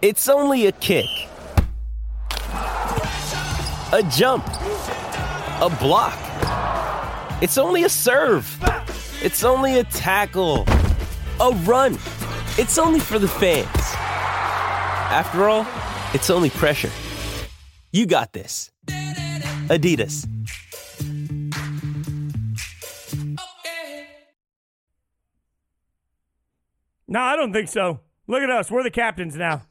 It's only a kick, a jump, a block. It's only a serve. It's only a tackle, a run. It's only for the fans. After all, it's only pressure. You got this. Adidas. No, I don't think so. Look at us. We're the captains now.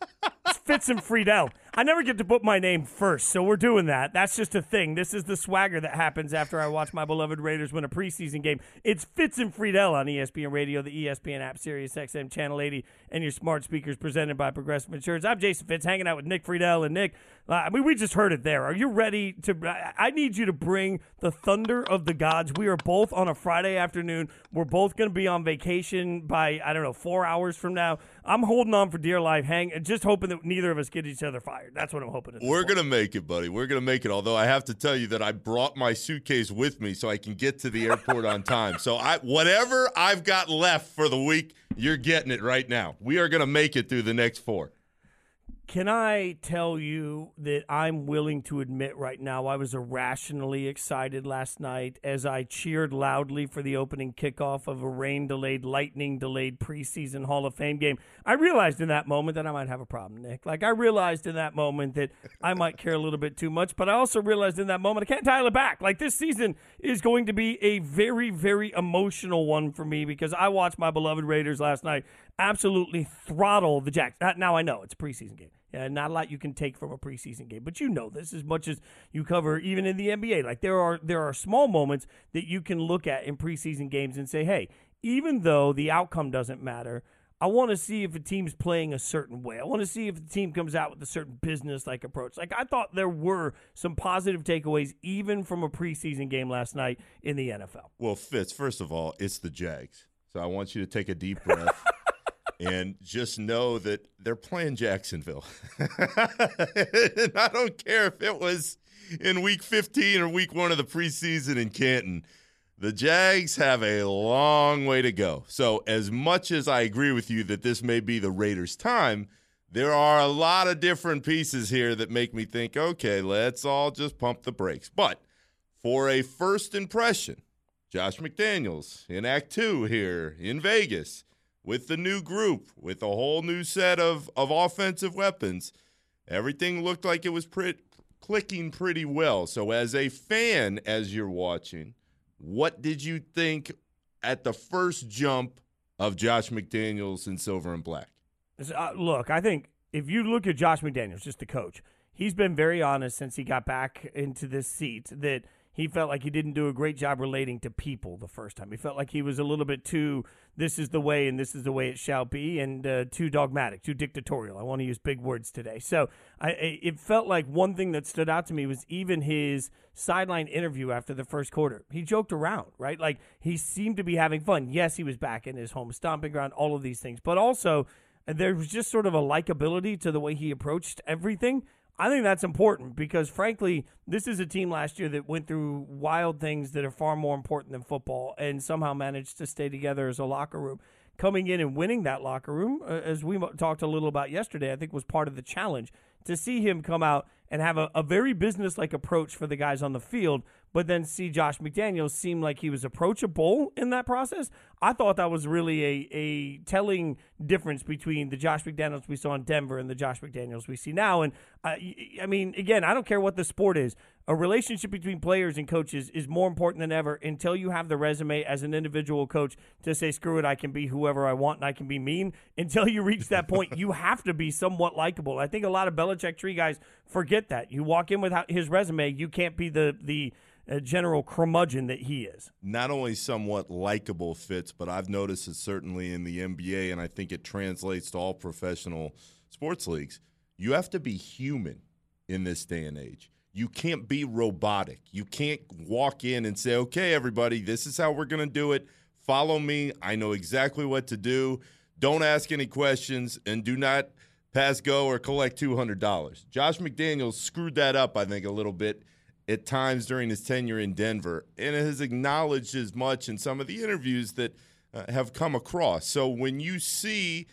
Fitz and Friedell. I never get to put my name first, so we're doing that. That's just a thing. This is the swagger that happens after I watch my beloved Raiders win a preseason game. It's Fitz and Friedell on ESPN Radio, the ESPN app, Sirius XM Channel 80, and your smart speakers presented by Progressive Insurance. I'm Jason Fitz, hanging out with Nick Friedell and Nick. Uh, I mean, we just heard it there. Are you ready to? I- I need you to bring the thunder of the gods. We are both on a Friday afternoon. We're both going to be on vacation by I don't know four hours from now. I'm holding on for dear life, hang, just hoping that neither of us get each other fired. That's what I'm hoping. We're gonna make it, buddy. We're gonna make it. Although I have to tell you that I brought my suitcase with me so I can get to the airport on time. So I whatever I've got left for the week, you're getting it right now. We are gonna make it through the next four. Can I tell you that I'm willing to admit right now I was irrationally excited last night as I cheered loudly for the opening kickoff of a rain delayed, lightning delayed preseason Hall of Fame game? I realized in that moment that I might have a problem, Nick. Like, I realized in that moment that I might care a little bit too much, but I also realized in that moment I can't dial it back. Like, this season is going to be a very, very emotional one for me because I watched my beloved Raiders last night absolutely throttle the Jacks. Now I know it's a preseason game. Yeah, not a lot you can take from a preseason game, but you know this as much as you cover even in the NBA. Like there are there are small moments that you can look at in preseason games and say, "Hey, even though the outcome doesn't matter, I want to see if a team's playing a certain way. I want to see if the team comes out with a certain business like approach." Like I thought there were some positive takeaways even from a preseason game last night in the NFL. Well, Fitz, first of all, it's the Jags. So I want you to take a deep breath and just know that they're playing Jacksonville. and I don't care if it was in week 15 or week one of the preseason in Canton. The Jags have a long way to go. So, as much as I agree with you that this may be the Raiders' time, there are a lot of different pieces here that make me think, okay, let's all just pump the brakes. But for a first impression, Josh McDaniels in Act Two here in Vegas with the new group, with a whole new set of, of offensive weapons. Everything looked like it was pretty, clicking pretty well. So, as a fan, as you're watching, what did you think at the first jump of Josh McDaniels in silver and black? Uh, look, I think if you look at Josh McDaniels, just the coach, he's been very honest since he got back into this seat that he felt like he didn't do a great job relating to people the first time. He felt like he was a little bit too, this is the way and this is the way it shall be, and uh, too dogmatic, too dictatorial. I want to use big words today. So I, it felt like one thing that stood out to me was even his sideline interview after the first quarter. He joked around, right? Like he seemed to be having fun. Yes, he was back in his home stomping ground, all of these things, but also there was just sort of a likability to the way he approached everything. I think that's important because, frankly, this is a team last year that went through wild things that are far more important than football and somehow managed to stay together as a locker room. Coming in and winning that locker room, uh, as we talked a little about yesterday, I think was part of the challenge. To see him come out and have a, a very business-like approach for the guys on the field, but then see Josh McDaniels seem like he was approachable in that process. I thought that was really a, a telling difference between the Josh McDaniels we saw in Denver and the Josh McDaniels we see now. And uh, y- I mean, again, I don't care what the sport is. A relationship between players and coaches is more important than ever until you have the resume as an individual coach to say, screw it, I can be whoever I want and I can be mean. Until you reach that point, you have to be somewhat likable. I think a lot of Belichick tree guys forget that. You walk in without his resume, you can't be the, the, uh, general curmudgeon that he is. not only somewhat likable fits, but I've noticed it certainly in the NBA, and I think it translates to all professional sports leagues. You have to be human in this day and age. You can't be robotic. You can't walk in and say, okay, everybody, this is how we're going to do it. Follow me. I know exactly what to do. Don't ask any questions and do not pass go or collect $200. Josh McDaniels screwed that up, I think, a little bit at times during his tenure in Denver and has acknowledged as much in some of the interviews that uh, have come across. So when you see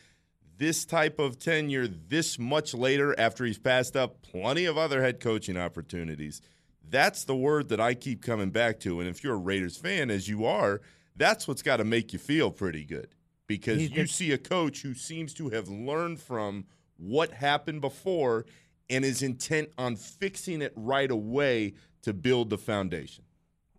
this type of tenure this much later after he's passed up plenty of other head coaching opportunities. That's the word that I keep coming back to. And if you're a Raiders fan, as you are, that's what's got to make you feel pretty good because you see a coach who seems to have learned from what happened before and is intent on fixing it right away to build the foundation.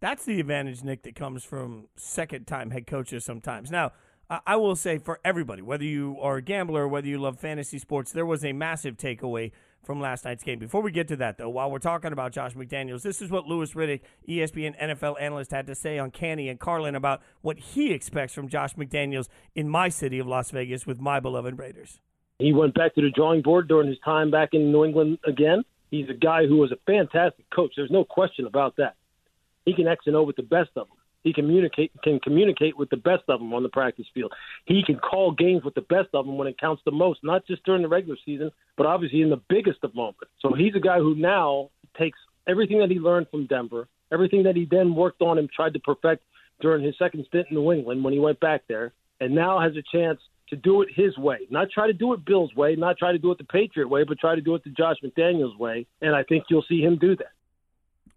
That's the advantage, Nick, that comes from second time head coaches sometimes. Now, I will say for everybody, whether you are a gambler, whether you love fantasy sports, there was a massive takeaway from last night's game. Before we get to that, though, while we're talking about Josh McDaniels, this is what Louis Riddick, ESPN NFL analyst, had to say on Canty and Carlin about what he expects from Josh McDaniels in my city of Las Vegas with my beloved Raiders. He went back to the drawing board during his time back in New England again. He's a guy who was a fantastic coach. There's no question about that. He can X and O with the best of them. He communicate can communicate with the best of them on the practice field. He can call games with the best of them when it counts the most, not just during the regular season, but obviously in the biggest of moments. So he's a guy who now takes everything that he learned from Denver, everything that he then worked on and tried to perfect during his second stint in New England when he went back there, and now has a chance to do it his way. Not try to do it Bill's way, not try to do it the Patriot way, but try to do it the Josh McDaniels way. And I think you'll see him do that.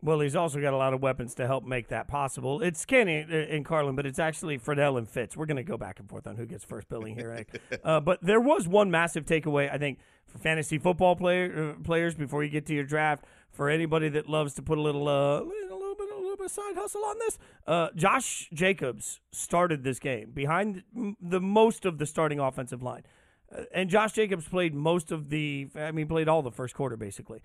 Well, he's also got a lot of weapons to help make that possible. It's Canty and Carlin, but it's actually Friedell and Fitz. We're going to go back and forth on who gets first billing here. uh, but there was one massive takeaway, I think, for fantasy football player, uh, players before you get to your draft. For anybody that loves to put a little, uh, a little bit, a little bit of side hustle on this, uh, Josh Jacobs started this game behind the most of the starting offensive line, uh, and Josh Jacobs played most of the. I mean, played all the first quarter basically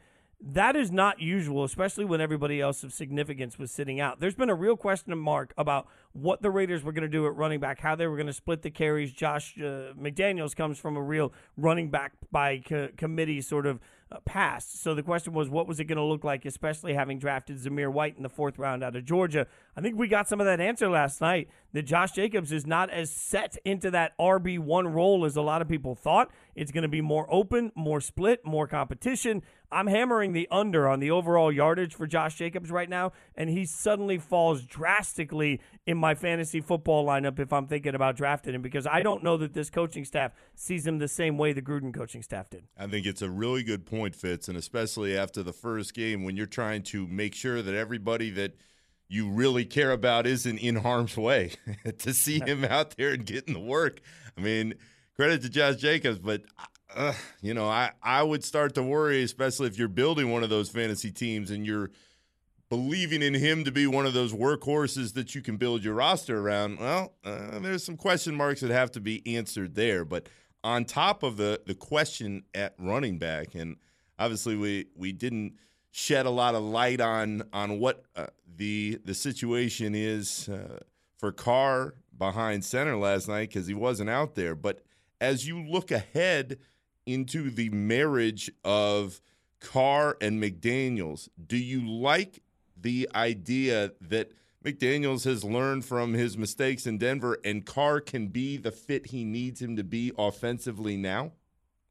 that is not usual, especially when everybody else of significance was sitting out. There's been a real question mark about what the Raiders were going to do at running back, how they were going to split the carries. Josh uh, McDaniels comes from a real running back by co- committee sort of uh, past. So the question was, what was it going to look like, especially having drafted Zamir White in the fourth round out of Georgia? I think we got some of that answer last night that Josh Jacobs is not as set into that RB1 role as a lot of people thought. It's going to be more open, more split, more competition. I'm hammering the under on the overall yardage for Josh Jacobs right now, and he suddenly falls drastically in my fantasy football lineup if I'm thinking about drafting him because I don't know that this coaching staff sees him the same way the Gruden coaching staff did. I think it's a really good point, Fitz, and especially after the first game when you're trying to make sure that everybody that you really care about isn't in harm's way to see him out there and getting the work. I mean, credit to Josh Jacobs, but uh, you know, I, I would start to worry, especially if you're building one of those fantasy teams and you're believing in him to be one of those workhorses that you can build your roster around. Well, uh, there's some question marks that have to be answered there. But on top of the the question at running back, and obviously we we didn't shed a lot of light on on what uh, the the situation is uh, for Carr behind center last night because he wasn't out there. But as you look ahead into the marriage of Carr and McDaniels. Do you like the idea that McDaniels has learned from his mistakes in Denver and Carr can be the fit he needs him to be offensively now?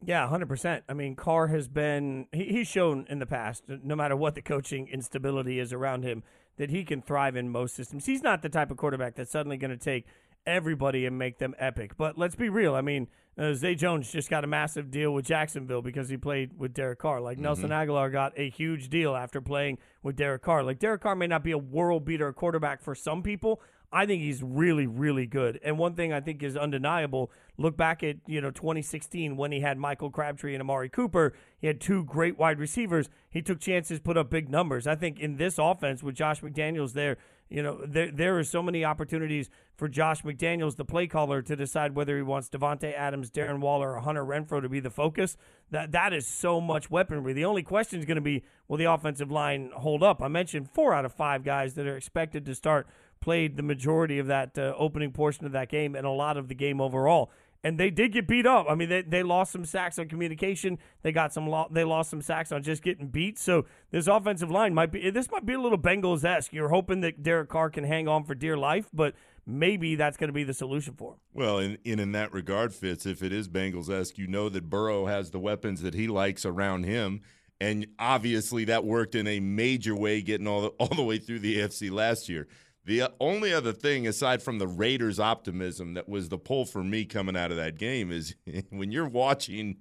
Yeah, 100%. I mean, Carr has been, he, he's shown in the past, no matter what the coaching instability is around him, that he can thrive in most systems. He's not the type of quarterback that's suddenly going to take everybody and make them epic. But let's be real. I mean, uh, Zay Jones just got a massive deal with Jacksonville because he played with Derek Carr. Like mm-hmm. Nelson Agholor got a huge deal after playing with Derek Carr. Like Derek Carr may not be a world beater quarterback for some people. I think he's really, really good. And one thing I think is undeniable. Look back at you know 2016 when he had Michael Crabtree and Amari Cooper. He had two great wide receivers. He took chances, put up big numbers. I think in this offense with Josh McDaniels there, you know, there there are so many opportunities for Josh McDaniels, the play caller, to decide whether he wants Davante Adams, Darren Waller, or Hunter Renfrow to be the focus. That that is so much weaponry. The only question is going to be, will the offensive line hold up? I mentioned four out of five guys that are expected to start played the majority of that uh, opening portion of that game and a lot of the game overall and they did get beat up. I mean, they, they lost some sacks on communication. They got some lo- they lost some sacks on just getting beat. So this offensive line might be this might be a little Bengals esque. You're hoping that Derek Carr can hang on for dear life, but maybe that's going to be the solution for him. Well, in in that regard, Fitz, if it is Bengals esque, you know that Burrow has the weapons that he likes around him. And obviously, that worked in a major way, getting all the, all the way through the AFC last year. The only other thing, aside from the Raiders' optimism, that was the pull for me coming out of that game is when you're watching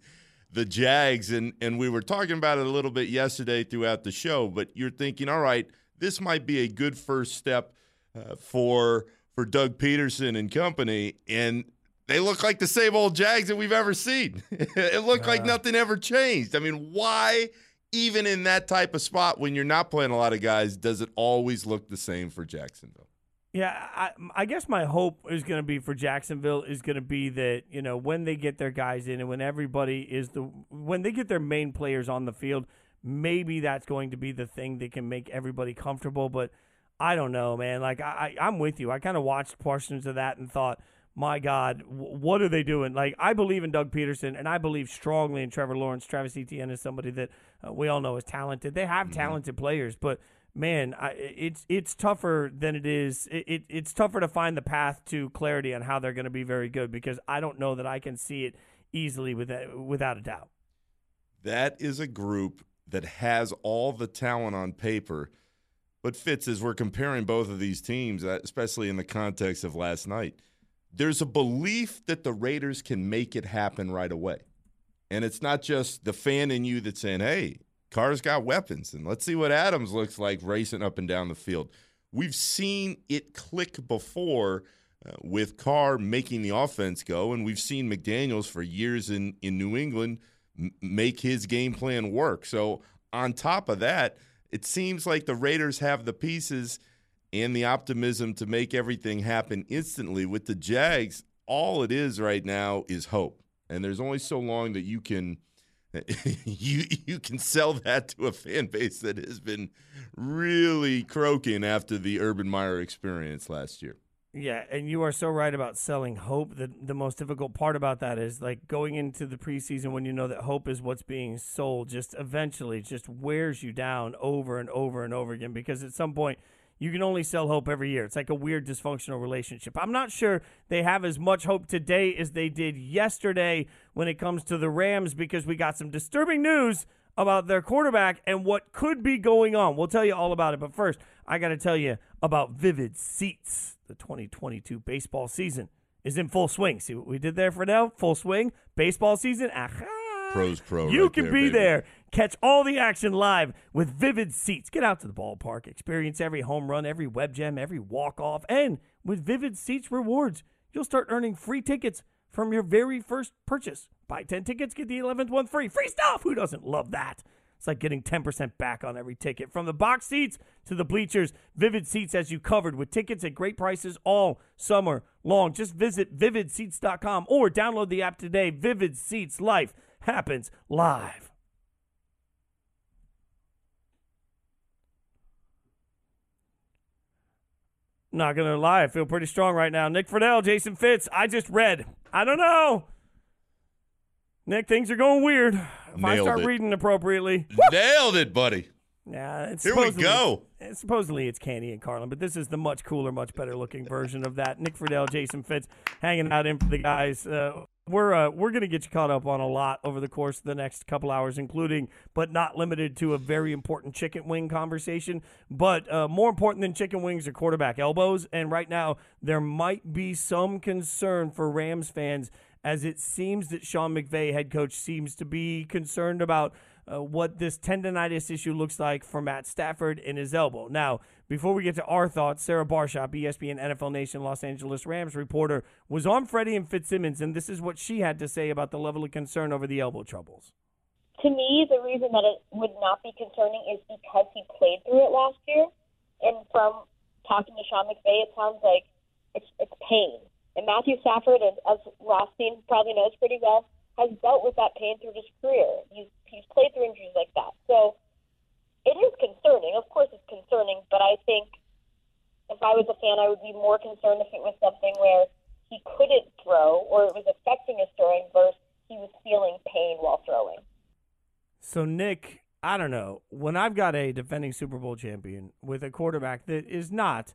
the Jags, and, and we were talking about it a little bit yesterday throughout the show, but you're thinking, all right, this might be a good first step uh, for for Doug Pederson and company, and they look like the same old Jags that we've ever seen. it looked like nothing ever changed. I mean, why, even in that type of spot when you're not playing a lot of guys, does it always look the same for Jacksonville? Yeah, I, I guess my hope is going to be for Jacksonville is going to be that you know when they get their guys in and when everybody is the when they get their main players on the field, maybe that's going to be the thing that can make everybody comfortable. But I don't know, man. Like I, I I'm with you. I kind of watched portions of that and thought, my God, what are they doing? Like I believe in Doug Pederson, and I believe strongly in Trevor Lawrence. Travis Etienne is somebody that uh, we all know is talented. They have mm-hmm. talented players, but man, I, it's it's tougher than it is. It, it, it's tougher to find the path to clarity on how they're going to be very good because I don't know that I can see it easily without without a doubt. That is a group that has all the talent on paper. But Fitz, as we're comparing both of these teams, uh, especially in the context of last night, there's a belief that the Raiders can make it happen right away. And it's not just the fan in you that's saying, hey, Carr's got weapons, and let's see what Adams looks like racing up and down the field. We've seen it click before uh, with Carr making the offense go, and we've seen McDaniels for years in, in New England m- make his game plan work. So, on top of that, it seems like the Raiders have the pieces and the optimism to make everything happen instantly. With the Jags, all it is right now is hope. And there's only so long that you can – you you can sell that to a fan base that has been really croaking after the Urban Meyer experience last year. Yeah, and you are so right about selling hope. The the most difficult part about that is like going into the preseason when you know that hope is what's being sold. Just eventually, just wears you down over and over and over again because at some point you can only sell hope every year. It's like a weird dysfunctional relationship. I'm not sure they have as much hope today as they did yesterday when it comes to the Rams because we got some disturbing news about their quarterback and what could be going on. We'll tell you all about it. But first, I got to tell you about Vivid Seats. The 2022 baseball season is in full swing. See what we did there for now? Full swing. Baseball season. Aha. Pros Pro. You right can there, be baby. there. Catch all the action live with Vivid Seats. Get out to the ballpark. Experience every home run, every web gem, every walk off. And with Vivid Seats rewards, you'll start earning free tickets from your very first purchase. Buy 10 tickets, get the 11th one free. Free stuff! Who doesn't love that? It's like getting 10% back on every ticket. From the box seats to the bleachers, Vivid Seats has you covered with tickets at great prices all summer long. Just visit vividseats.com or download the app today. Vivid Seats Life happens live. Not gonna lie, I feel pretty strong right now. Nick Friedell, Jason Fitz. I just read. I don't know. Nick, things are going weird. If Nailed I start it. reading appropriately, Nailed it, buddy. yeah, it's Here we go. it's- Supposedly it's Canty and Carlin, but this is the much cooler, much better looking version of that. Nick Friedell, Jason Fitz, hanging out in for the guys. Uh, we're uh, we're gonna get you caught up on a lot over the course of the next couple hours, including but not limited to a very important chicken wing conversation. But uh, more important than chicken wings are quarterback elbows, and right now there might be some concern for Rams fans as it seems that Sean McVay, head coach, seems to be concerned about uh, what this tendonitis issue looks like for Matt Stafford in his elbow. Now, before we get to our thoughts, Sarah Barshop, ESPN NFL Nation Los Angeles Rams reporter, was on Freddie and Fitzsimmons, and this is what she had to say about the level of concern over the elbow troubles. to me, the reason that it would not be concerning is because he played through it last year. And from talking to Sean McVay, it sounds like it's, it's pain. And Matthew Stafford, as, as Rothstein probably knows pretty well, has dealt with that pain through his career. He's, he's played through injuries like that. So it is concerning. Of course, it's concerning, but I think if I was a fan, I would be more concerned if it was something where he couldn't throw or it was affecting his throwing versus he was feeling pain while throwing. So, Nick, I don't know. When I've got a defending Super Bowl champion with a quarterback that is not,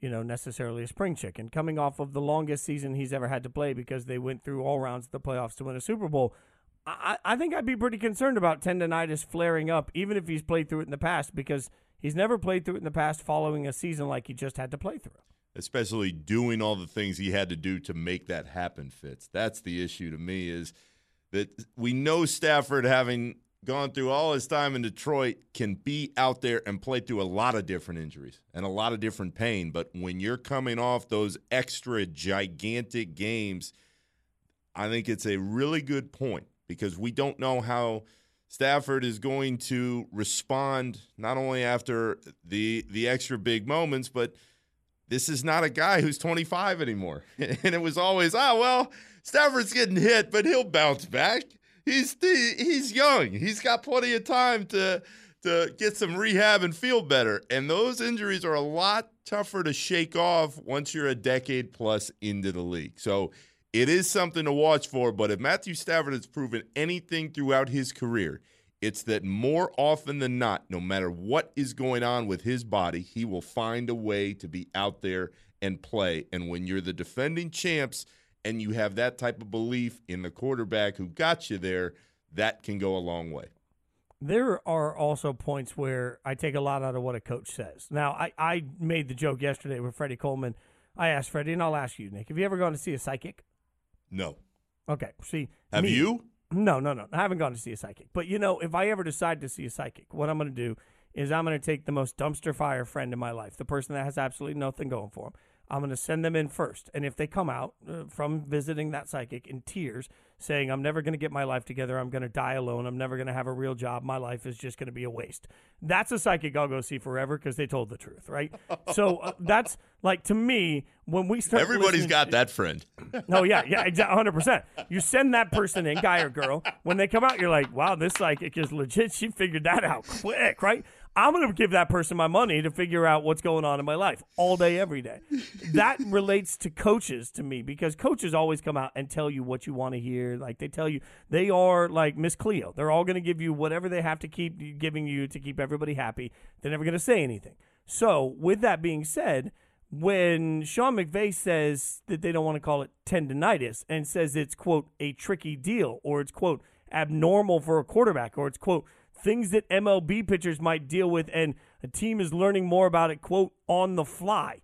you know, necessarily a spring chicken, coming off of the longest season he's ever had to play because they went through all rounds of the playoffs to win a Super Bowl, I, I think I'd be pretty concerned about tendonitis flaring up, even if he's played through it in the past, because He's never played through it in the past following a season like he just had to play through. Especially doing all the things he had to do to make that happen, Fitz. That's the issue to me is that we know Stafford having gone through all his time in Detroit can be out there and play through a lot of different injuries and a lot of different pain. But when you're coming off those extra gigantic games, I think it's a really good point because we don't know how Stafford is going to respond not only after the the extra big moments, but this is not a guy who's 25 anymore. and it was always, oh well, Stafford's getting hit, but he'll bounce back. He's he's young. He's got plenty of time to to get some rehab and feel better. And those injuries are a lot tougher to shake off once you're a decade plus into the league. So it is something to watch for. But if Matthew Stafford has proven anything throughout his career, it's that more often than not, no matter what is going on with his body, he will find a way to be out there and play. And when you're the defending champs and you have that type of belief in the quarterback who got you there, that can go a long way. There are also points where I take a lot out of what a coach says. Now, I, I made the joke yesterday with Freddie Coleman. I asked Freddie, and I'll ask you, Nick, have you ever gone to see a psychic? No. Okay. See, have me, you? No, no, no. I haven't gone to see a psychic. But you know, if I ever decide to see a psychic, what I'm going to do is I'm going to take the most dumpster fire friend in my life, the person that has absolutely nothing going for him. I'm going to send them in first. And if they come out uh, from visiting that psychic in tears, saying, I'm never going to get my life together, I'm going to die alone, I'm never going to have a real job, my life is just going to be a waste. That's a psychic I'll go see forever because they told the truth, right? so uh, that's like, to me, when we start. Everybody's got that friend. oh, yeah, yeah, exactly, 100%. You send that person in, guy or girl, when they come out, you're like, wow, this psychic is legit. She figured that out quick, right? I'm going to give that person my money to figure out what's going on in my life all day, every day. that relates to coaches to me because coaches always come out and tell you what you want to hear. Like they tell you, they are like Miss Cleo. They're all going to give you whatever they have to keep giving you to keep everybody happy. They're never going to say anything. So, with that being said, when Sean McVay says that they don't want to call it tendonitis and says it's, quote, a tricky deal or it's, quote, abnormal for a quarterback or it's, quote, things that MLB pitchers might deal with, and a team is learning more about it, quote, on the fly.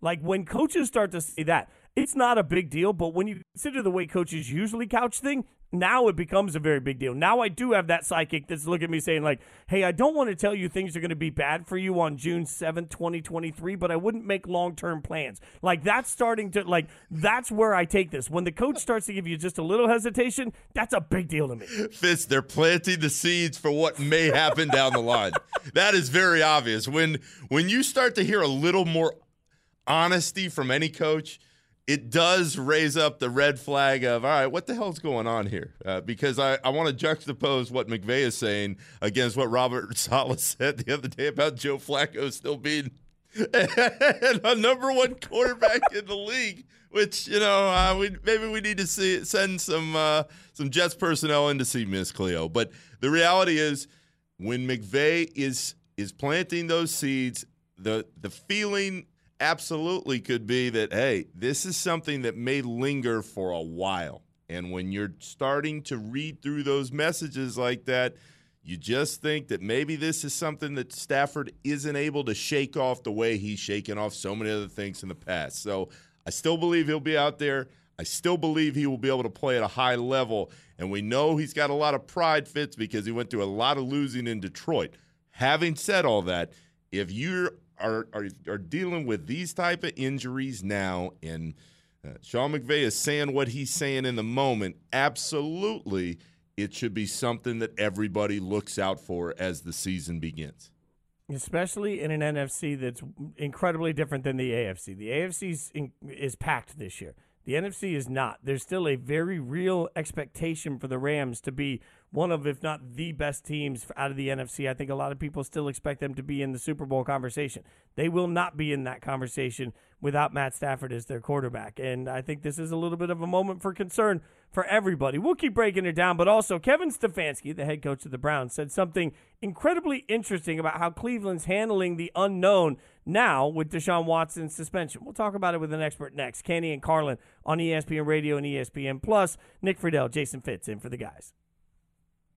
Like when coaches start to say that, it's not a big deal, but when you consider the way coaches usually couch thing, now it becomes a very big deal. Now I do have that psychic that's looking at me saying like, "Hey, I don't want to tell you things are going to be bad for you on June 7th, 2023, but I wouldn't make long-term plans." Like that's starting to like that's where I take this. When the coach starts to give you just a little hesitation, that's a big deal to me. Fitz, they're planting the seeds for what may happen down the line. That is very obvious. When when you start to hear a little more honesty from any coach, it does raise up the red flag of all right, what the hell's going on here? Uh, because I, I want to juxtapose what McVay is saying against what Robert Saleh said the other day about Joe Flacco still being a number one quarterback in the league. Which you know, uh, we maybe we need to see send some uh, some Jets personnel in to see Miss Cleo. But the reality is, when McVay is is planting those seeds, the the feeling absolutely could be that, hey, this is something that may linger for a while. And when you're starting to read through those messages like that, you just think that maybe this is something that Stafford isn't able to shake off the way he's shaken off so many other things in the past. So I still believe he'll be out there. I still believe he will be able to play at a high level. And we know he's got a lot of pride Fitz because he went through a lot of losing in Detroit. Having said all that, if you're are, are, are dealing with these type of injuries now, and uh, Sean McVay is saying what he's saying in the moment, absolutely, it should be something that everybody looks out for as the season begins. Especially in an NFC that's incredibly different than the AFC. The AFC is packed this year. The NFC is not. There's still a very real expectation for the Rams to be one of, if not the best teams out of the NFC. I think a lot of people still expect them to be in the Super Bowl conversation. They will not be in that conversation without Matt Stafford as their quarterback. And I think this is a little bit of a moment for concern for everybody. We'll keep breaking it down, but also Kevin Stefanski, the head coach of the Browns, said something incredibly interesting about how Cleveland's handling the unknown now with Deshaun Watson's suspension. We'll talk about it with an expert next. Canty and Carlin on ESPN Radio and ESPN Plus. Nick Friedell, Jason Fitz in for the guys.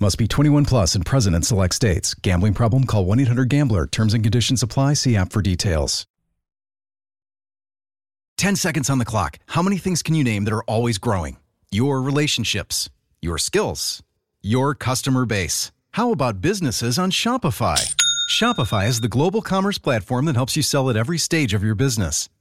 Must be 21 plus and present in select states. Gambling problem? Call 1 800 GAMBLER. Terms and conditions apply. See app for details. 10 seconds on the clock. How many things can you name that are always growing? Your relationships, your skills, your customer base. How about businesses on Shopify? Shopify is the global commerce platform that helps you sell at every stage of your business.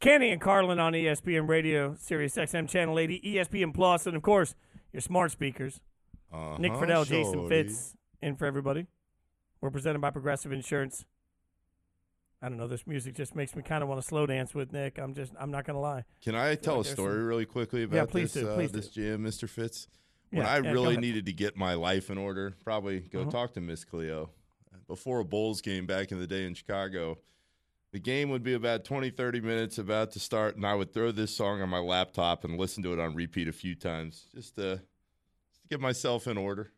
Canty and Carlin on ESPN Radio, Sirius XM Channel 80, ESPN Plus, and of course, your smart speakers. Uh-huh, Nick Friedell, Jason. Fitz, in for everybody. We're presented by Progressive Insurance. I don't know. This music just makes me kind of want to slow dance with Nick. I'm just, I'm not going to lie. Can I tell a like there's story some- really quickly about please this do, uh, please this do. jam, Mr. Fitz? When Yeah, I yeah, really needed to get my life in order, probably go Uh-huh. talk to Miss Cleo. Before a Bulls game back in the day in Chicago, the game would be about 20, 30 minutes about to start, and I would throw this song on my laptop and listen to it on repeat a few times just to, just to get myself in order.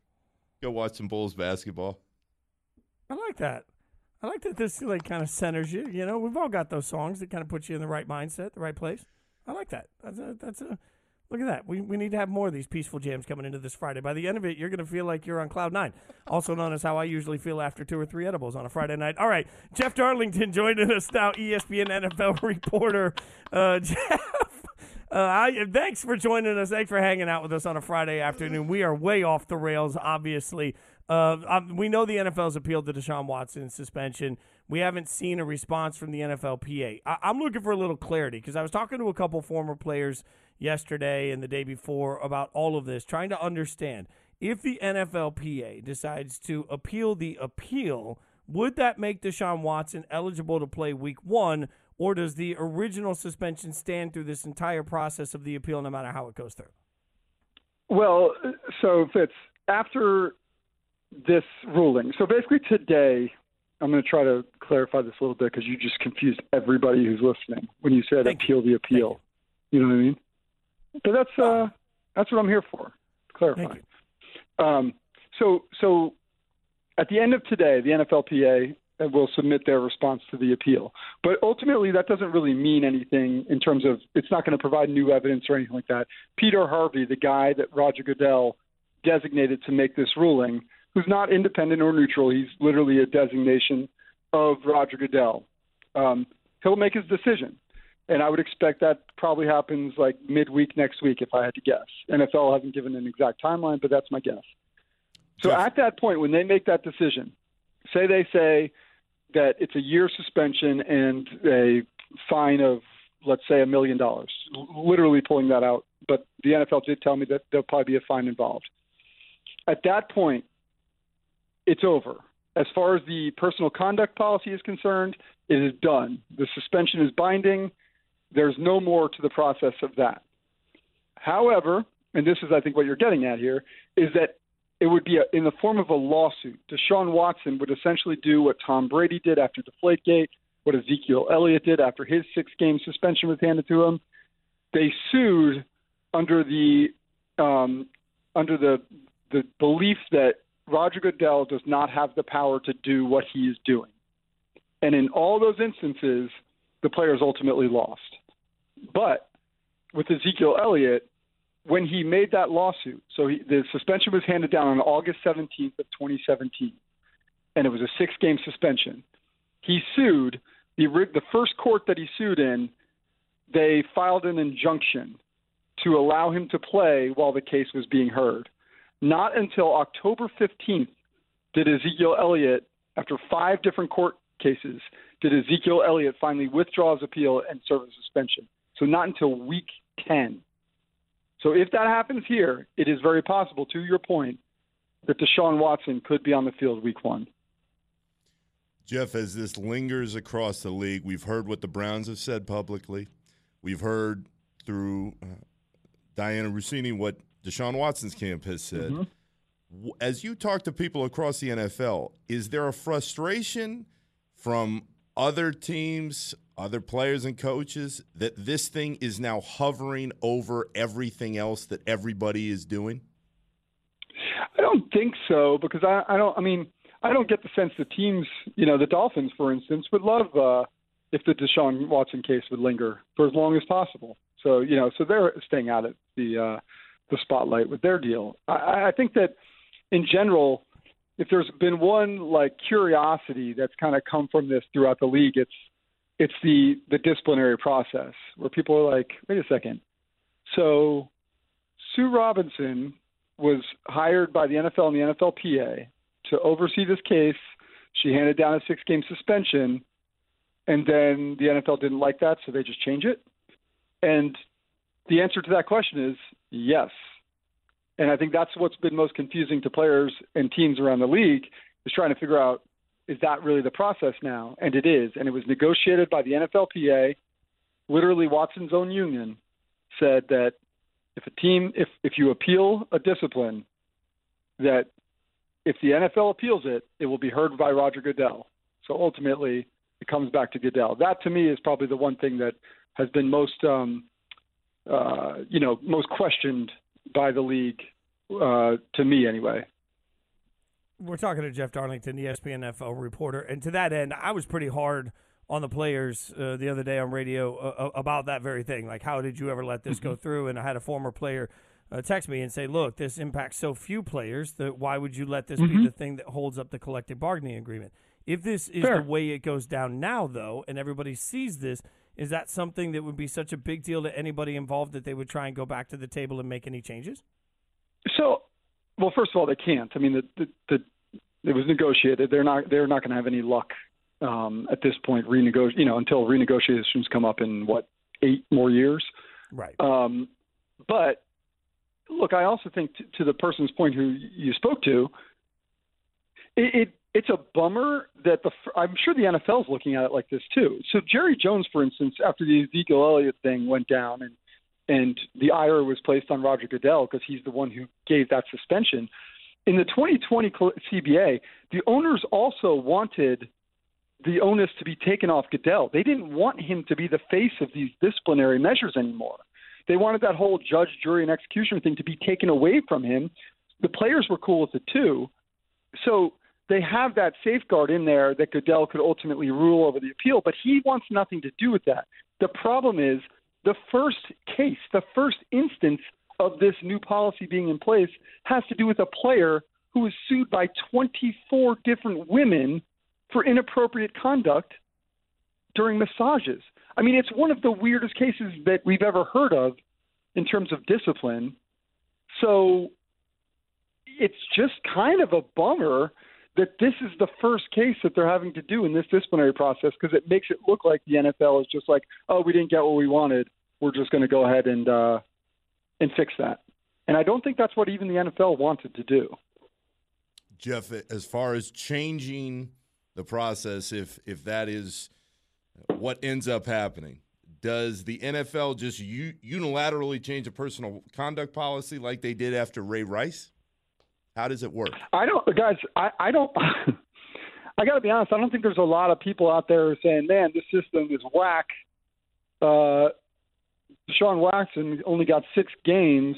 Go watch some Bulls basketball. I like that. I like that this like kind of centers you. You know, we've all got those songs that kind of put you in the right mindset, the right place. I like that. That's a, that's a look at that. We we need to have more of these peaceful jams coming into this Friday. By the end of it, you're going to feel like you're on cloud nine. Also known as how I usually feel after two or three edibles on a Friday night. All right, Jeff Darlington joining us now, ESPN NFL reporter. Uh, Jeff. Uh, I, thanks for joining us. Thanks for hanging out with us on a Friday afternoon. We are way off the rails, obviously. Uh, um, we know the NFL's appealed to Deshaun Watson's suspension. We haven't seen a response from the NFLPA. I, I'm looking for a little clarity because I was talking to a couple former players yesterday and the day before about all of this, trying to understand if the NFLPA decides to appeal the appeal, would that make Deshaun Watson eligible to play week one, or does the original suspension stand through this entire process of the appeal no matter how it goes through? Well, so Fitz, after this ruling, so basically today, I'm going to try to clarify this a little bit because you just confused everybody who's listening when you said Thank appeal the appeal. You. know what I mean? But that's uh, that's what I'm here for. Clarify. Thank you. Um, so, so at the end of today, the NFLPA will submit their response to the appeal. But ultimately, that doesn't really mean anything in terms of it's not going to provide new evidence or anything like that. Peter Harvey, the guy that Roger Goodell designated to make this ruling, who's not independent or neutral, he's literally a designation of Roger Goodell. Um, he'll make his decision. And I would expect that probably happens like midweek next week, if I had to guess. NFL hasn't given an exact timeline, but that's my guess. So Jeff- at that point, when they make that decision, say they say that it's a year suspension and a fine of, let's say, a million dollars, literally pulling that out. But the NFL did tell me that there'll probably be a fine involved. At that point, it's over. As far as the personal conduct policy is concerned, it is done. The suspension is binding. There's no more to the process of that. However, and this is, I think, what you're getting at here, is that it would be a, in the form of a lawsuit. Deshaun Watson would essentially do what Tom Brady did after Deflategate, what Ezekiel Elliott did after his six-game suspension was handed to him. They sued under the um, under the the belief that Roger Goodell does not have the power to do what he is doing. And in all those instances, the players ultimately lost. But with Ezekiel Elliott, when he made that lawsuit, so he, the suspension was handed down on August 17th of 2017, and it was a six-game suspension. He sued the the first court that he sued in. They filed an injunction to allow him to play while the case was being heard. Not until October 15th did Ezekiel Elliott, after five different court cases, did Ezekiel Elliott finally withdraw his appeal and serve a suspension. So not until week 10. So if that happens here, it is very possible, to your point, that Deshaun Watson could be on the field week one. Jeff, as this lingers across the league, we've heard what the Browns have said publicly. We've heard through uh, Dianna Russini what Deshaun Watson's camp has said. Mm-hmm. As you talk to people across the NFL, is there a frustration from other teams, other players and coaches that this thing is now hovering over everything else that everybody is doing? I don't think so because I, I don't. I mean, I don't get the sense the teams, you know, the Dolphins, for instance, would love uh, if the Deshaun Watson case would linger for as long as possible. So you know, so they're staying out of the uh, the spotlight with their deal. I, I think that in general, if there's been one like curiosity that's kind of come from this throughout the league, it's it's the the disciplinary process where people are like, wait a second, so Sue Robinson was hired by the NFL and the NFLPA to oversee this case. She handed down a six game suspension, and then the NFL didn't like that, so they just change it. And the answer to that question is yes. And I think that's what's been most confusing to players and teams around the league is trying to figure out is that really the process now? And it is. And it was negotiated by the NFLPA. Literally, Watson's own union said that if a team, if, if you appeal a discipline, that if the NFL appeals it, it will be heard by Roger Goodell. So ultimately, it comes back to Goodell. That to me is probably the one thing that has been most, um, uh, you know, most questioned by the league, uh, to me anyway. We're talking to Jeff Darlington, the ESPN NFL reporter, and to that end, I was pretty hard on the players uh, the other day on radio uh, about that very thing. Like, how did you ever let this go through? And I had a former player uh, text me and say, "Look, this impacts so few players that why would you let this mm-hmm. be the thing that holds up the collective bargaining agreement?" If this is the way it goes down now, though, and everybody sees this, is that something that would be such a big deal to anybody involved that they would try and go back to the table and make any changes? So, well, first of all, they can't. I mean, the the, the it was negotiated. They're not they're not going to have any luck um, at this point. Renegotiate, you know, until renegotiations come up in what eight more years. Right. Um, but look, I also think t- to the person's point who you spoke to, it, it it's a bummer that the I'm sure the NFL is looking at it like this too. So Jerry Jones, for instance, after the Ezekiel Elliott thing went down and and the ire was placed on Roger Goodell because he's the one who gave that suspension. In the 2020 CBA, the owners also wanted the onus to be taken off Goodell. They didn't want him to be the face of these disciplinary measures anymore. They wanted that whole judge, jury, and executioner thing to be taken away from him. The players were cool with it too. So they have that safeguard in there that Goodell could ultimately rule over the appeal, but he wants nothing to do with that. The problem is the first case, the first instance of this new policy being in place has to do with a player who was sued by 24 different women for inappropriate conduct during massages. I mean, it's one of the weirdest cases that we've ever heard of in terms of discipline. So it's just kind of a bummer that this is the first case that they're having to do in this disciplinary process because it makes it look like the NFL is just like, oh, we didn't get what we wanted. We're just going to go ahead and uh, and fix that. And I don't think that's what even the NFL wanted to do. Jeff, as far as changing the process, if if that is what ends up happening, does the NFL just unilaterally change a personal conduct policy like they did after Ray Rice? How does it work? I don't, guys. I, I don't. I got to be honest. I don't think there's a lot of people out there saying, "Man, this system is whack." Uh, Deshaun Watson only got six games,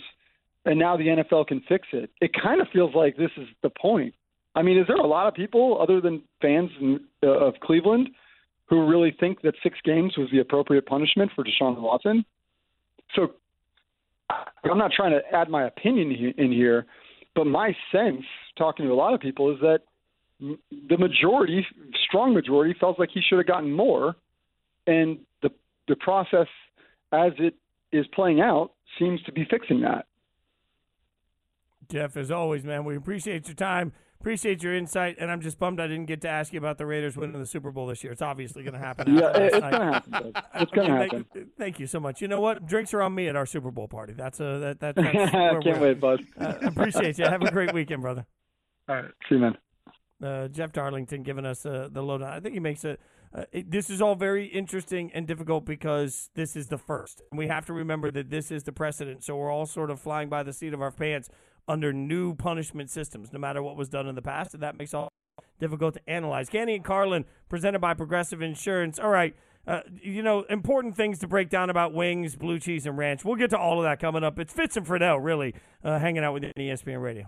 and now the NFL can fix it. It kind of feels like this is the point. I mean, is there a lot of people other than fans in, uh, of Cleveland who really think that six games was the appropriate punishment for Deshaun Watson? So I'm not trying to add my opinion in here, but my sense, talking to a lot of people, is that the majority, strong majority, felt like he should have gotten more, and the the process as it is playing out seems to be fixing that. Jeff, as always, man, we appreciate your time. Appreciate your insight, and I'm just bummed I didn't get to ask you about the Raiders winning the Super Bowl this year. It's obviously going to happen. Yeah, after it- last it's gonna happen. It's gonna happen. Thank, thank you so much. You know what? Drinks are on me at our Super Bowl party. That's a that, that that's where Can't wait, bud. Uh, appreciate you. Have a great weekend, brother. All right, see you, man. uh, Jeff Darlington giving us uh, the lowdown. I think he makes it. Uh, it. This is all very interesting and difficult because this is the first. We have to remember that this is the precedent. So we're all sort of flying by the seat of our pants under new punishment systems, no matter what was done in the past. And that makes all difficult to analyze. Canty and Carlin, presented by Progressive Insurance. All right. Uh, you know, important things to break down about wings, blue cheese, and ranch. We'll get to all of that coming up. It's Fitz and Friedell, really, uh, hanging out with ESPN Radio.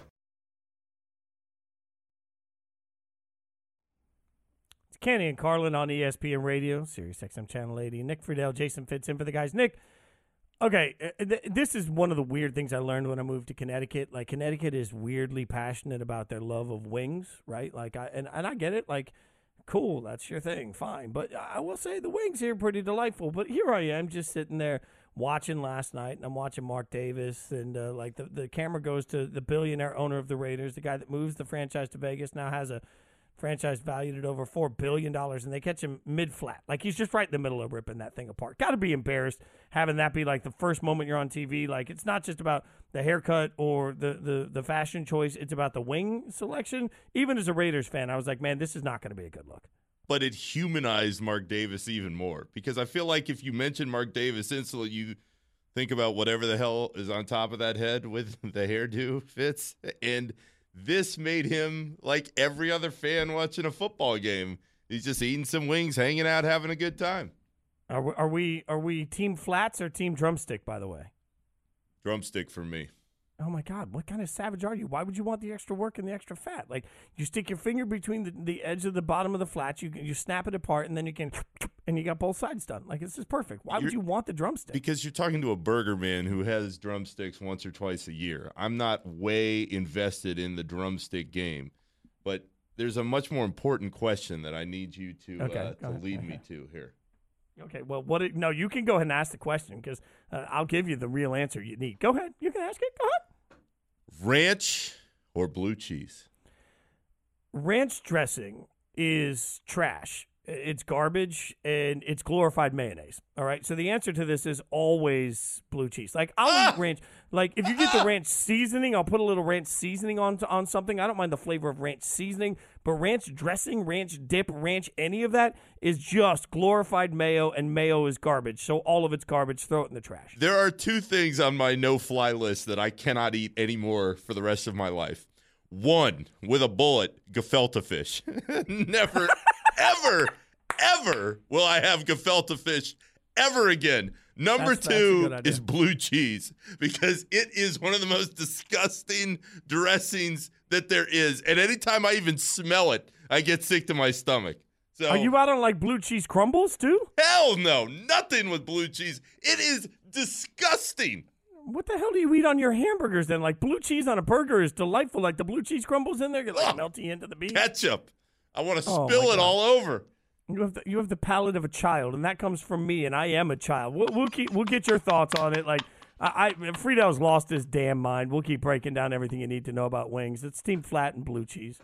Canty and Carlin on ESPN Radio, Sirius XM Channel 80. Nick Friedell, Jason Fitz in for the guys. Nick, okay, uh, th- this is one of the weird things I learned when I moved to Connecticut. Like Connecticut is weirdly passionate about their love of wings, right? Like I and, and I get it. Like, cool, that's your thing, fine. But I will say the wings here are pretty delightful. But here I am, just sitting there watching last night, and I'm watching Mark Davis, and uh, like the the camera goes to the billionaire owner of the Raiders, the guy that moves the franchise to Vegas, now has a franchise valued at over four billion dollars, and they catch him mid flat, like he's just right in the middle of ripping that thing apart. Got to be embarrassed having that be like the first moment you're on TV. Like it's not just about the haircut or the the the fashion choice; it's about the wing selection. Even as a Raiders fan, I was like, man, this is not going to be a good look. but it humanized Mark Davis even more because I feel like if you mention Mark Davis instantly, you think about whatever the hell is on top of that head with the hairdo fits, and this made him like every other fan watching a football game. He's just eating some wings, hanging out, having a good time. Are we, are we are we team flats or team drumstick? By the way. Drumstick for me. Oh my God! What kind of savage are you? Why would you want the extra work and the extra fat? Like you stick your finger between the, the edge of the bottom of the flats, you you snap it apart, and then you can, and you got both sides done. Like this is perfect. Why would You're- you want the drumstick? Because you're talking to a burger man who has drumsticks once or twice a year. I'm not way invested in the drumstick game, but there's a much more important question that I need you to Okay, uh, to ahead. lead me to here. Okay, well, what? It, no, you can go ahead and ask the question because uh, I'll give you the real answer you need. Go ahead. You can ask it. Go ahead. Ranch or blue cheese? Ranch dressing is trash. It's garbage and it's glorified mayonnaise. All right. So the answer to this is always blue cheese. Like I'll eat ah! ranch. Like if you get the ah! ranch seasoning, I'll put a little ranch seasoning on on something. I don't mind the flavor of ranch seasoning, but ranch dressing, ranch dip, ranch any of that is just glorified mayo, and mayo is garbage. So all of it's garbage. Throw it in the trash. There are two things on my no fly list that I cannot eat anymore for the rest of my life. One, with a bullet, gefilte fish. Never, ever, ever will I have gefilte fish ever again. Number That's- that's two idea. is blue cheese because it is one of the most disgusting dressings that there is. And anytime I even smell it, I get sick to my stomach. So Are you out on like blue cheese crumbles too? hell no, nothing with blue cheese. It is disgusting. What the hell do you eat on your hamburgers then? Like blue cheese on a burger is delightful. Like the blue cheese crumbles in there, get like Ugh. melty into the beef. Ketchup. I want to Oh, spill it God. all over. You have the, you have the palate of a child, and that comes from me, and I am a child. We'll, we'll keep we'll get your thoughts on it. Like I, I Friedell's lost his damn mind. We'll keep breaking down everything you need to know about wings. It's steamed Flat and Blue Cheese.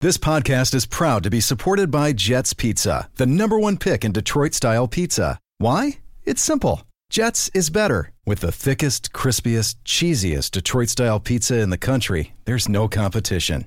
This podcast is proud to be supported by Jets Pizza, the number one pick in Detroit style pizza. Why? It's simple. Jets is better. With the thickest, crispiest, cheesiest Detroit style pizza in the country, there's no competition.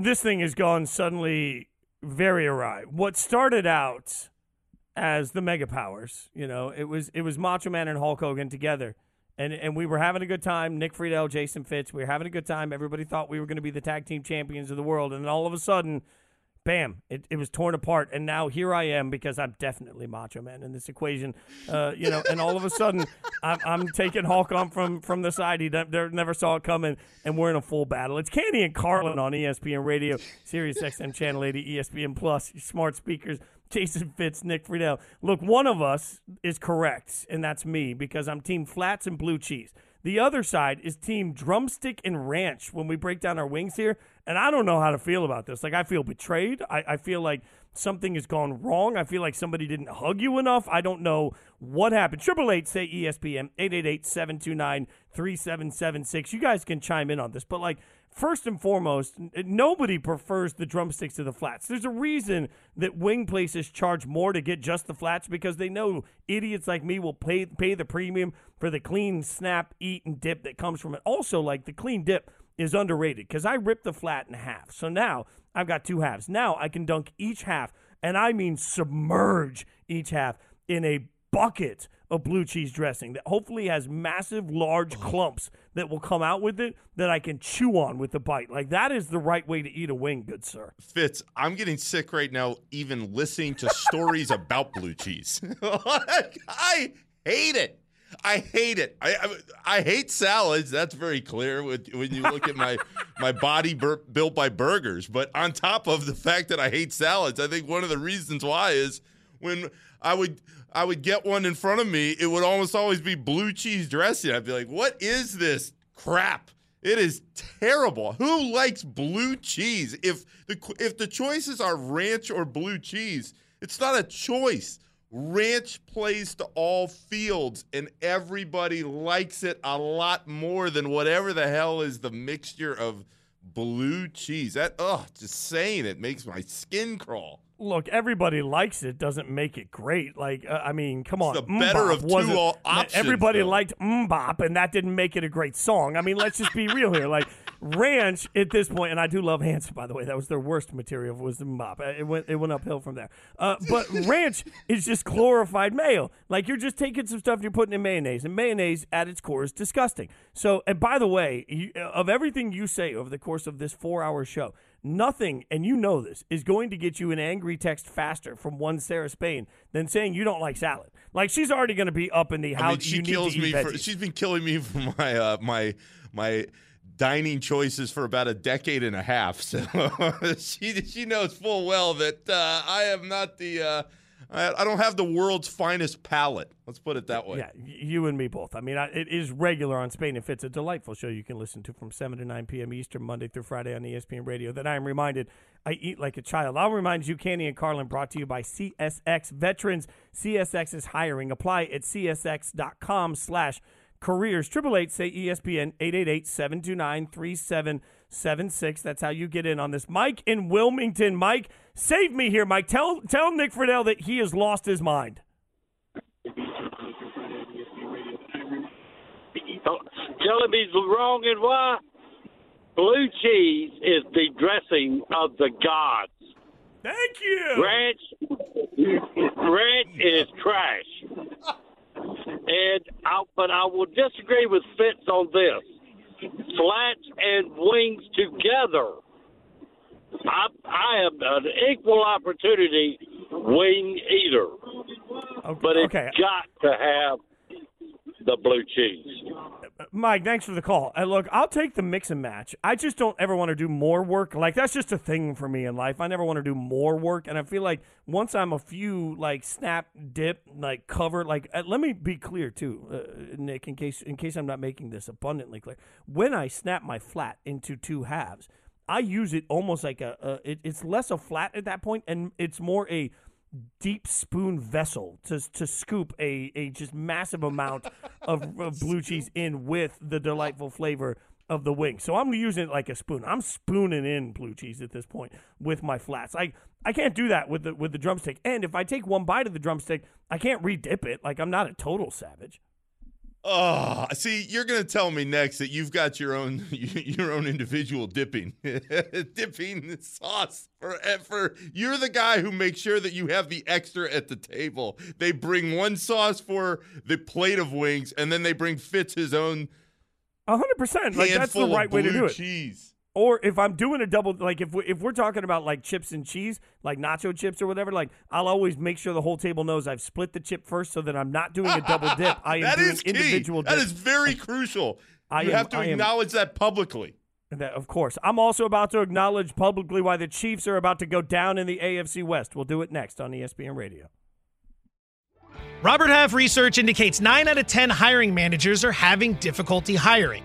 This thing has gone suddenly very awry. What started out as the mega powers, you know, it was it was Macho Man and Hulk Hogan together. And and we were having a good time. Nick Friedell, Jason Fitz, we were having a good time. Everybody thought we were going to be the tag team champions of the world. And then all of a sudden, bam, it, it was torn apart. And now here I am because I'm definitely Macho Man in this equation. Uh, you know, and all of a sudden, I'm, I'm taking Hulk on from, from the side. He ne- never saw it coming, and we're in a full battle. It's Canty and Carlin on ESPN Radio, Sirius XM Channel 80, ESPN Plus, smart speakers. Jason Fitz, Nick Friedell. Look, one of us is correct, and that's me because I'm Team Flats and Blue Cheese. The other side is Team Drumstick and Ranch when we break down our wings here. And I don't know how to feel about this. Like, I feel betrayed. I, I feel like something has gone wrong. I feel like somebody didn't hug you enough. I don't know what happened. Triple eight say ESPN, 888 729 3776. You guys can chime in on this. But, like, first and foremost, nobody prefers the drumsticks to the flats. There's a reason that wing places charge more to get just the flats because they know idiots like me will pay pay the premium for the clean snap, eat, and dip that comes from it. Also, like the clean dip is underrated because I ripped the flat in half. So now I've got two halves. Now I can dunk each half, and I mean submerge each half in a bucket of blue cheese dressing that hopefully has massive, large clumps that will come out with it that I can chew on with the bite. Like that is the right way to eat a wing, good sir. Fitz, I'm getting sick right now, even listening to stories about blue cheese. I hate it. I hate it. I, I I hate salads. That's very clear when, when you look at my my body bur- built by burgers. But on top of the fact that I hate salads, I think one of the reasons why is when I would I would get one in front of me, it would almost always be blue cheese dressing. I'd be like, "What is this crap?" It is terrible. Who likes blue cheese? If the if the choices are ranch or blue cheese, it's not a choice. Ranch plays to all fields, and everybody likes it a lot more than whatever the hell is the mixture of blue cheese. That oh, just saying it makes my skin crawl. Look, everybody likes it. Doesn't make it great. Like, uh, I mean, come on. the better MMMBop of two options, Everybody though. liked MMMBop, and that didn't make it a great song. I mean, let's just be real here. Like, Ranch at this point, and I do love Hanson, by the way. That was their worst material was the MMMBop. Uh, It went it went uphill from there. Uh, but Ranch is just glorified mayo. Like you're just taking some stuff and you're putting in mayonnaise, and mayonnaise at its core is disgusting. So, and by the way, you, of everything you say over the course of this four-hour show, nothing, and you know this, is going to get you an angry text faster from one Sarah Spain than saying you don't like salad. Like she's already going to be up in the how I mean, she you kills me for. She's been killing me for my uh, my my dining choices for about a decade and a half. So she she knows full well that uh, I am not the uh, I, don't have the world's finest palate. Let's put it that way. Yeah, you and me both. I mean, I, it is regular on Spain and Fitz, a delightful show you can listen to from 7 to 9 p.m. Eastern, Monday through Friday on ESPN Radio. That I am reminded I eat like a child. I'll remind you, Canty and Carlin, brought to you by CSX Veterans. CSX is hiring. Apply at csx.com slash careers. Triple eight say ESPN 888-729-3776. That's how you get in on this. Mike in Wilmington. Mike, save me here, Mike. Tell tell Nick Friedell that he has lost his mind. Oh, tell him he's wrong and why? Blue cheese is the dressing of the gods. Thank you. Ranch, ranch is trash. And I, but I will disagree with Fitz on this. Flats and wings together. I, I am an equal opportunity wing eater, but it's okay. got to have the blue cheese. Mike, thanks for the call. And look, I'll take the mix and match. I just don't ever want to do more work. Like that's just a thing for me in life. I never want to do more work, and I feel like once I'm a few like snap, dip, like cover. Like uh, let me be clear too, uh, Nick, in case in case I'm not making this abundantly clear. When I snap my flat into two halves, I use it almost like a. a it, it's less a flat at that point, and it's more a deep spoon vessel to to scoop a, a just massive amount of, of blue cheese in with the delightful flavor of the wing. So I'm using it like a spoon. I'm spooning in blue cheese at this point with my flats. I I can't do that with the with the drumstick. And if I take one bite of the drumstick, I can't re-dip it. Like I'm not a total savage. Oh, see, you're going to tell me next that you've got your own your own individual dipping dipping sauce for for you're the guy who makes sure that you have the extra at the table. They bring one sauce for the plate of wings, and then they bring Fitz his own hundred percent. Like that's the right way to do it. Cheese. Or if I'm doing a double, like if we, if we're talking about like chips and cheese, like nacho chips or whatever, like I'll always make sure the whole table knows I've split the chip first, so that I'm not doing a double dip. I am doing is key. individual. That dips. is very crucial. I you am- have to I am- acknowledge that publicly. That, of course. I'm also about to acknowledge publicly why the Chiefs are about to go down in the AFC West. We'll do it next on ESPN Radio. Robert Half research indicates 9 out of 10 hiring managers are having difficulty hiring.